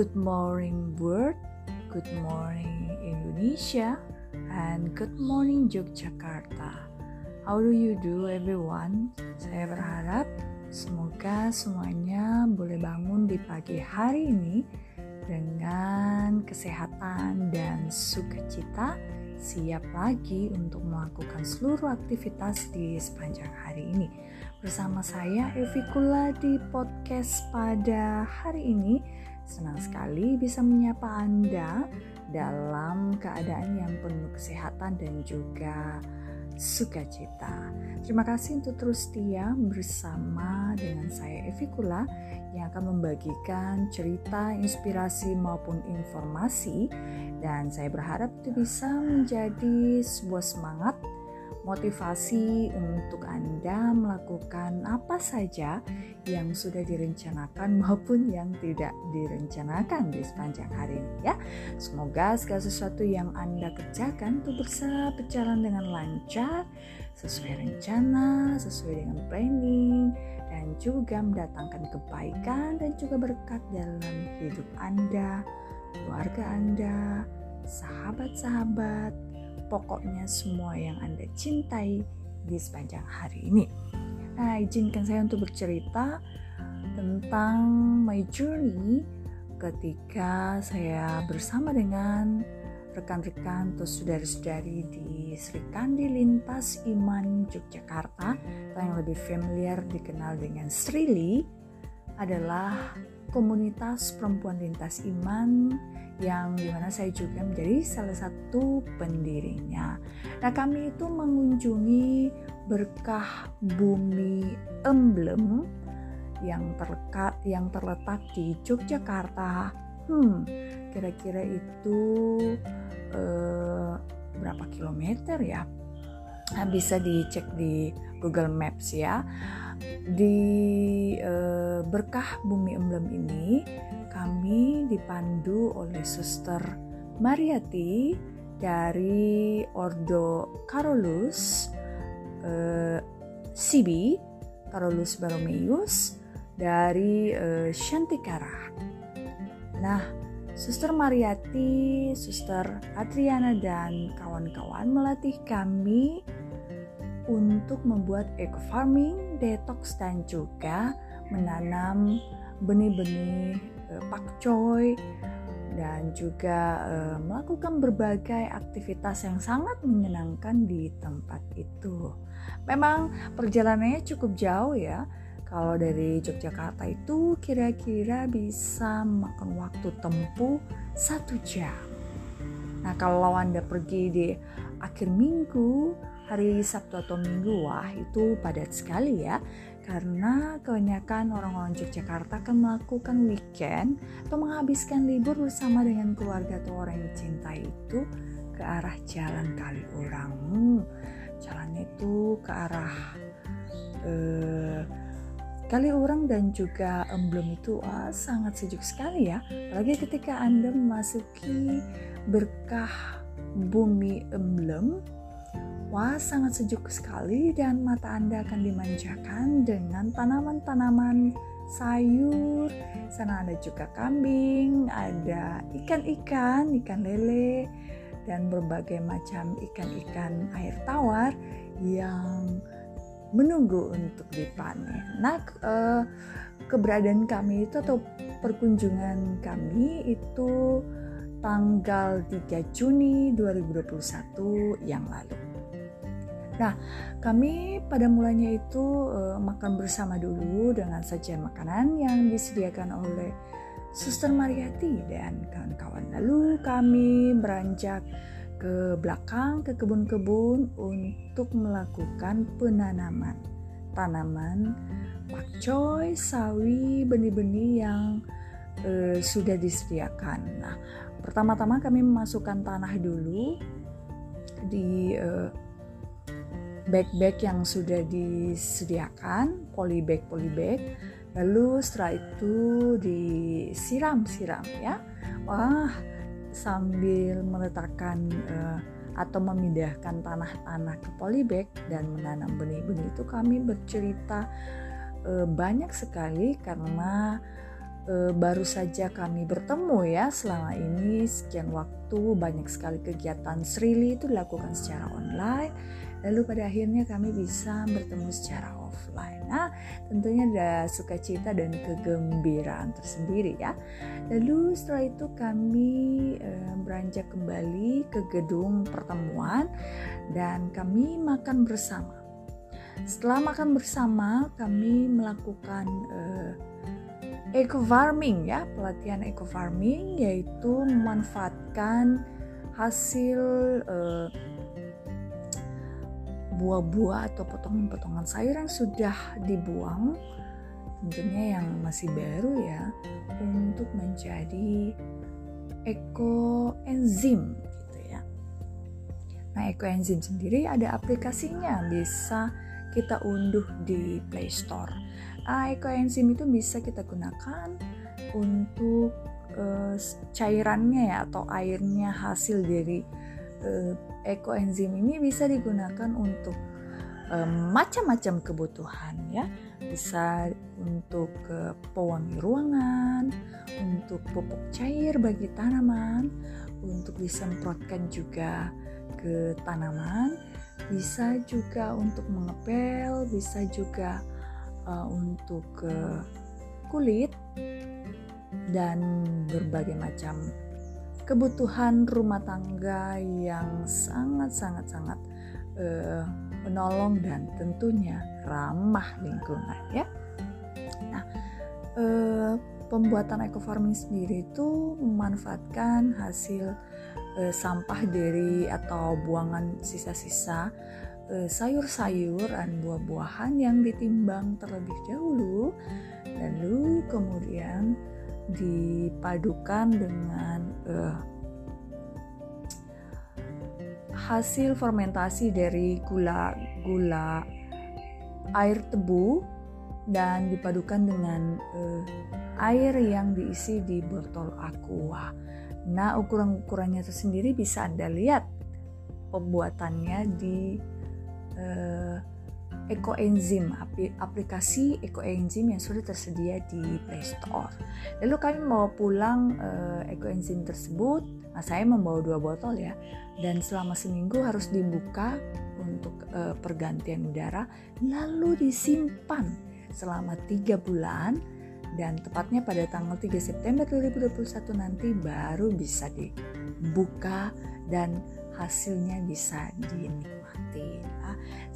Good morning world, good morning Indonesia, and good morning Yogyakarta. How do you do everyone? Saya berharap semoga semuanya boleh bangun di pagi hari ini dengan kesehatan dan sukacita siap lagi untuk melakukan seluruh aktivitas di sepanjang hari ini. Bersama saya Evi Kula di podcast pada hari ini Senang sekali bisa menyapa Anda dalam keadaan yang penuh kesehatan dan juga sukacita. Terima kasih untuk terus setia bersama dengan saya Evi Kula yang akan membagikan cerita, inspirasi maupun informasi dan saya berharap itu bisa menjadi sebuah semangat motivasi untuk Anda melakukan apa saja yang sudah direncanakan maupun yang tidak direncanakan di sepanjang hari ini ya. Semoga segala sesuatu yang Anda kerjakan itu bisa berjalan dengan lancar, sesuai rencana, sesuai dengan planning dan juga mendatangkan kebaikan dan juga berkat dalam hidup Anda, keluarga Anda, sahabat-sahabat, pokoknya semua yang Anda cintai di sepanjang hari ini. Nah, izinkan saya untuk bercerita tentang my journey ketika saya bersama dengan rekan-rekan atau saudara-saudari di Sri Kandi Lintas Iman Yogyakarta atau yang lebih familiar dikenal dengan Srili adalah komunitas perempuan lintas iman yang di mana saya juga menjadi salah satu pendirinya. Nah kami itu mengunjungi berkah bumi emblem yang terletak yang terletak di Yogyakarta. Hmm, kira-kira itu eh, berapa kilometer ya? Nah, bisa dicek di Google Maps ya. Di eh, berkah bumi emblem ini kami dipandu oleh Suster Mariati dari Ordo Carolus eh, Sibi Carolus Baromeus dari eh, Shantikara. Nah, Suster Mariati, Suster Adriana dan kawan-kawan melatih kami untuk membuat eco farming, detox dan juga menanam benih-benih pakcoy dan juga uh, melakukan berbagai aktivitas yang sangat menyenangkan di tempat itu. Memang perjalanannya cukup jauh ya. Kalau dari Yogyakarta itu kira-kira bisa makan waktu tempuh satu jam. Nah kalau Anda pergi di akhir minggu, hari Sabtu atau Minggu, wah itu padat sekali ya karena kebanyakan orang-orang Yogyakarta akan melakukan weekend atau menghabiskan libur bersama dengan keluarga atau orang yang dicintai itu ke arah jalan kali orang. Hmm, jalannya itu ke arah eh, kali orang dan juga emblem itu ah, sangat sejuk sekali ya. Apalagi ketika Anda memasuki berkah bumi emblem Wah, sangat sejuk sekali dan mata Anda akan dimanjakan dengan tanaman-tanaman sayur. Sana ada juga kambing, ada ikan-ikan, ikan lele, dan berbagai macam ikan-ikan air tawar yang menunggu untuk dipanen. Nah, eh, keberadaan kami itu atau perkunjungan kami itu tanggal 3 Juni 2021 yang lalu. Nah, kami pada mulanya itu uh, makan bersama dulu dengan sajian makanan yang disediakan oleh Suster Mariati dan kawan-kawan. Lalu kami beranjak ke belakang ke kebun-kebun untuk melakukan penanaman tanaman pakcoy, sawi, benih-benih yang uh, sudah disediakan. Nah, pertama-tama kami memasukkan tanah dulu di uh, bag-bag yang sudah disediakan, polybag polybag. Lalu setelah itu disiram-siram ya. Wah, sambil meletakkan uh, atau memindahkan tanah-tanah ke polybag dan menanam benih-benih itu kami bercerita uh, banyak sekali karena e, baru saja kami bertemu ya selama ini sekian waktu banyak sekali kegiatan Srili itu dilakukan secara online lalu pada akhirnya kami bisa bertemu secara offline. Nah, tentunya ada sukacita dan kegembiraan tersendiri ya. Lalu setelah itu kami e, beranjak kembali ke gedung pertemuan dan kami makan bersama. Setelah makan bersama, kami melakukan e, eco farming ya, pelatihan eco farming yaitu memanfaatkan hasil e, buah-buah atau potongan-potongan sayur yang sudah dibuang tentunya yang masih baru ya untuk menjadi ekoenzim gitu ya. Nah, ekoenzim sendiri ada aplikasinya bisa kita unduh di Play Store. Nah, ekoenzim itu bisa kita gunakan untuk uh, cairannya ya atau airnya hasil dari ekoenzim ini bisa digunakan untuk macam-macam kebutuhan ya. Bisa untuk uh, pewangi ruangan untuk pupuk cair bagi tanaman untuk disemprotkan juga ke tanaman bisa juga untuk mengepel bisa juga uh, untuk uh, kulit dan berbagai macam kebutuhan rumah tangga yang sangat-sangat-sangat uh, menolong dan tentunya ramah lingkungan ya. Nah, uh, pembuatan eco farming sendiri itu memanfaatkan hasil uh, sampah dari atau buangan sisa-sisa sayur-sayur dan buah-buahan yang ditimbang terlebih dahulu lalu kemudian dipadukan dengan uh, hasil fermentasi dari gula gula air tebu dan dipadukan dengan uh, air yang diisi di botol aqua. Nah, ukuran-ukurannya tersendiri bisa Anda lihat pembuatannya di uh, ekoenzim, aplikasi ekoenzim yang sudah tersedia di Play Store. Lalu kami mau pulang uh, ekoenzim tersebut, nah saya membawa dua botol ya, dan selama seminggu harus dibuka untuk uh, pergantian udara, lalu disimpan selama tiga bulan dan tepatnya pada tanggal 3 September 2021 nanti baru bisa dibuka dan hasilnya bisa dinikmati.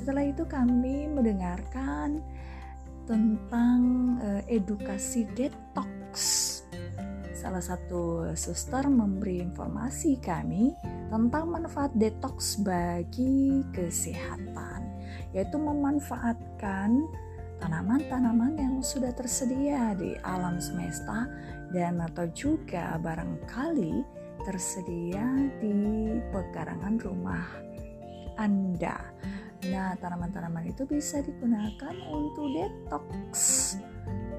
Setelah itu kami mendengarkan tentang uh, edukasi detox. Salah satu suster memberi informasi kami tentang manfaat detox bagi kesehatan, yaitu memanfaatkan tanaman-tanaman yang sudah tersedia di alam semesta dan atau juga barangkali tersedia di pekarangan rumah Anda. Nah, tanaman-tanaman itu bisa digunakan untuk detox,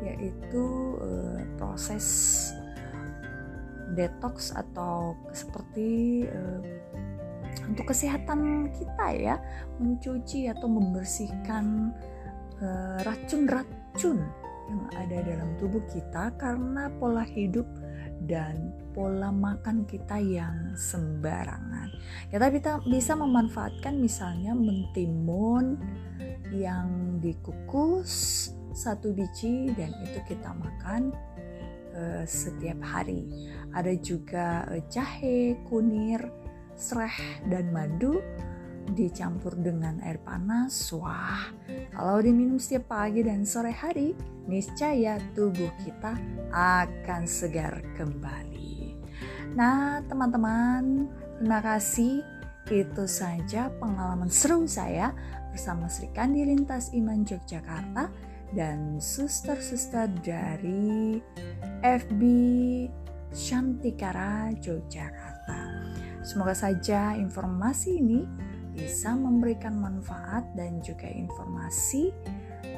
yaitu uh, proses detox atau seperti uh, untuk kesehatan kita ya, mencuci atau membersihkan uh, racun-racun yang ada dalam tubuh kita karena pola hidup dan pola makan kita yang sembarangan. Kita bisa memanfaatkan misalnya mentimun yang dikukus satu biji dan itu kita makan uh, setiap hari. Ada juga uh, jahe, kunir, sereh dan madu dicampur dengan air panas. Wah, kalau diminum setiap pagi dan sore hari, niscaya tubuh kita akan segar kembali. Nah, teman-teman, terima kasih. Itu saja pengalaman seru saya bersama Sri Kandi Lintas Iman Yogyakarta dan suster-suster dari FB Shantikara Yogyakarta. Semoga saja informasi ini bisa memberikan manfaat dan juga informasi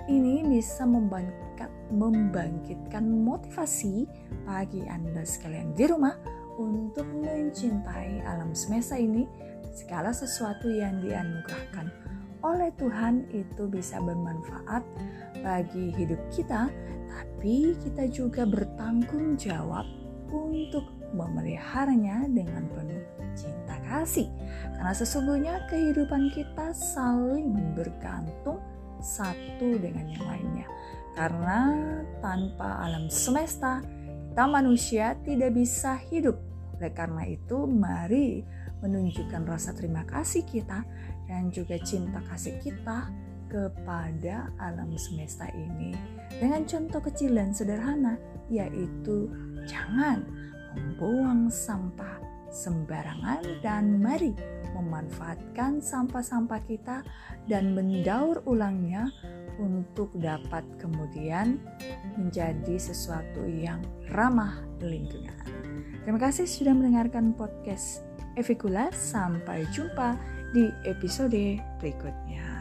ini bisa membangkit, membangkitkan motivasi bagi Anda sekalian di rumah untuk mencintai alam semesta ini segala sesuatu yang dianugerahkan oleh Tuhan itu bisa bermanfaat bagi hidup kita tapi kita juga bertanggung jawab untuk memeliharanya dengan penuh cinta kasih. Karena sesungguhnya kehidupan kita saling bergantung satu dengan yang lainnya. Karena tanpa alam semesta, kita manusia tidak bisa hidup. Oleh karena itu, mari menunjukkan rasa terima kasih kita dan juga cinta kasih kita kepada alam semesta ini dengan contoh kecil dan sederhana yaitu jangan membuang sampah sembarangan dan mari memanfaatkan sampah-sampah kita dan mendaur ulangnya untuk dapat kemudian menjadi sesuatu yang ramah lingkungan. Terima kasih sudah mendengarkan podcast Evikula. Sampai jumpa di episode berikutnya.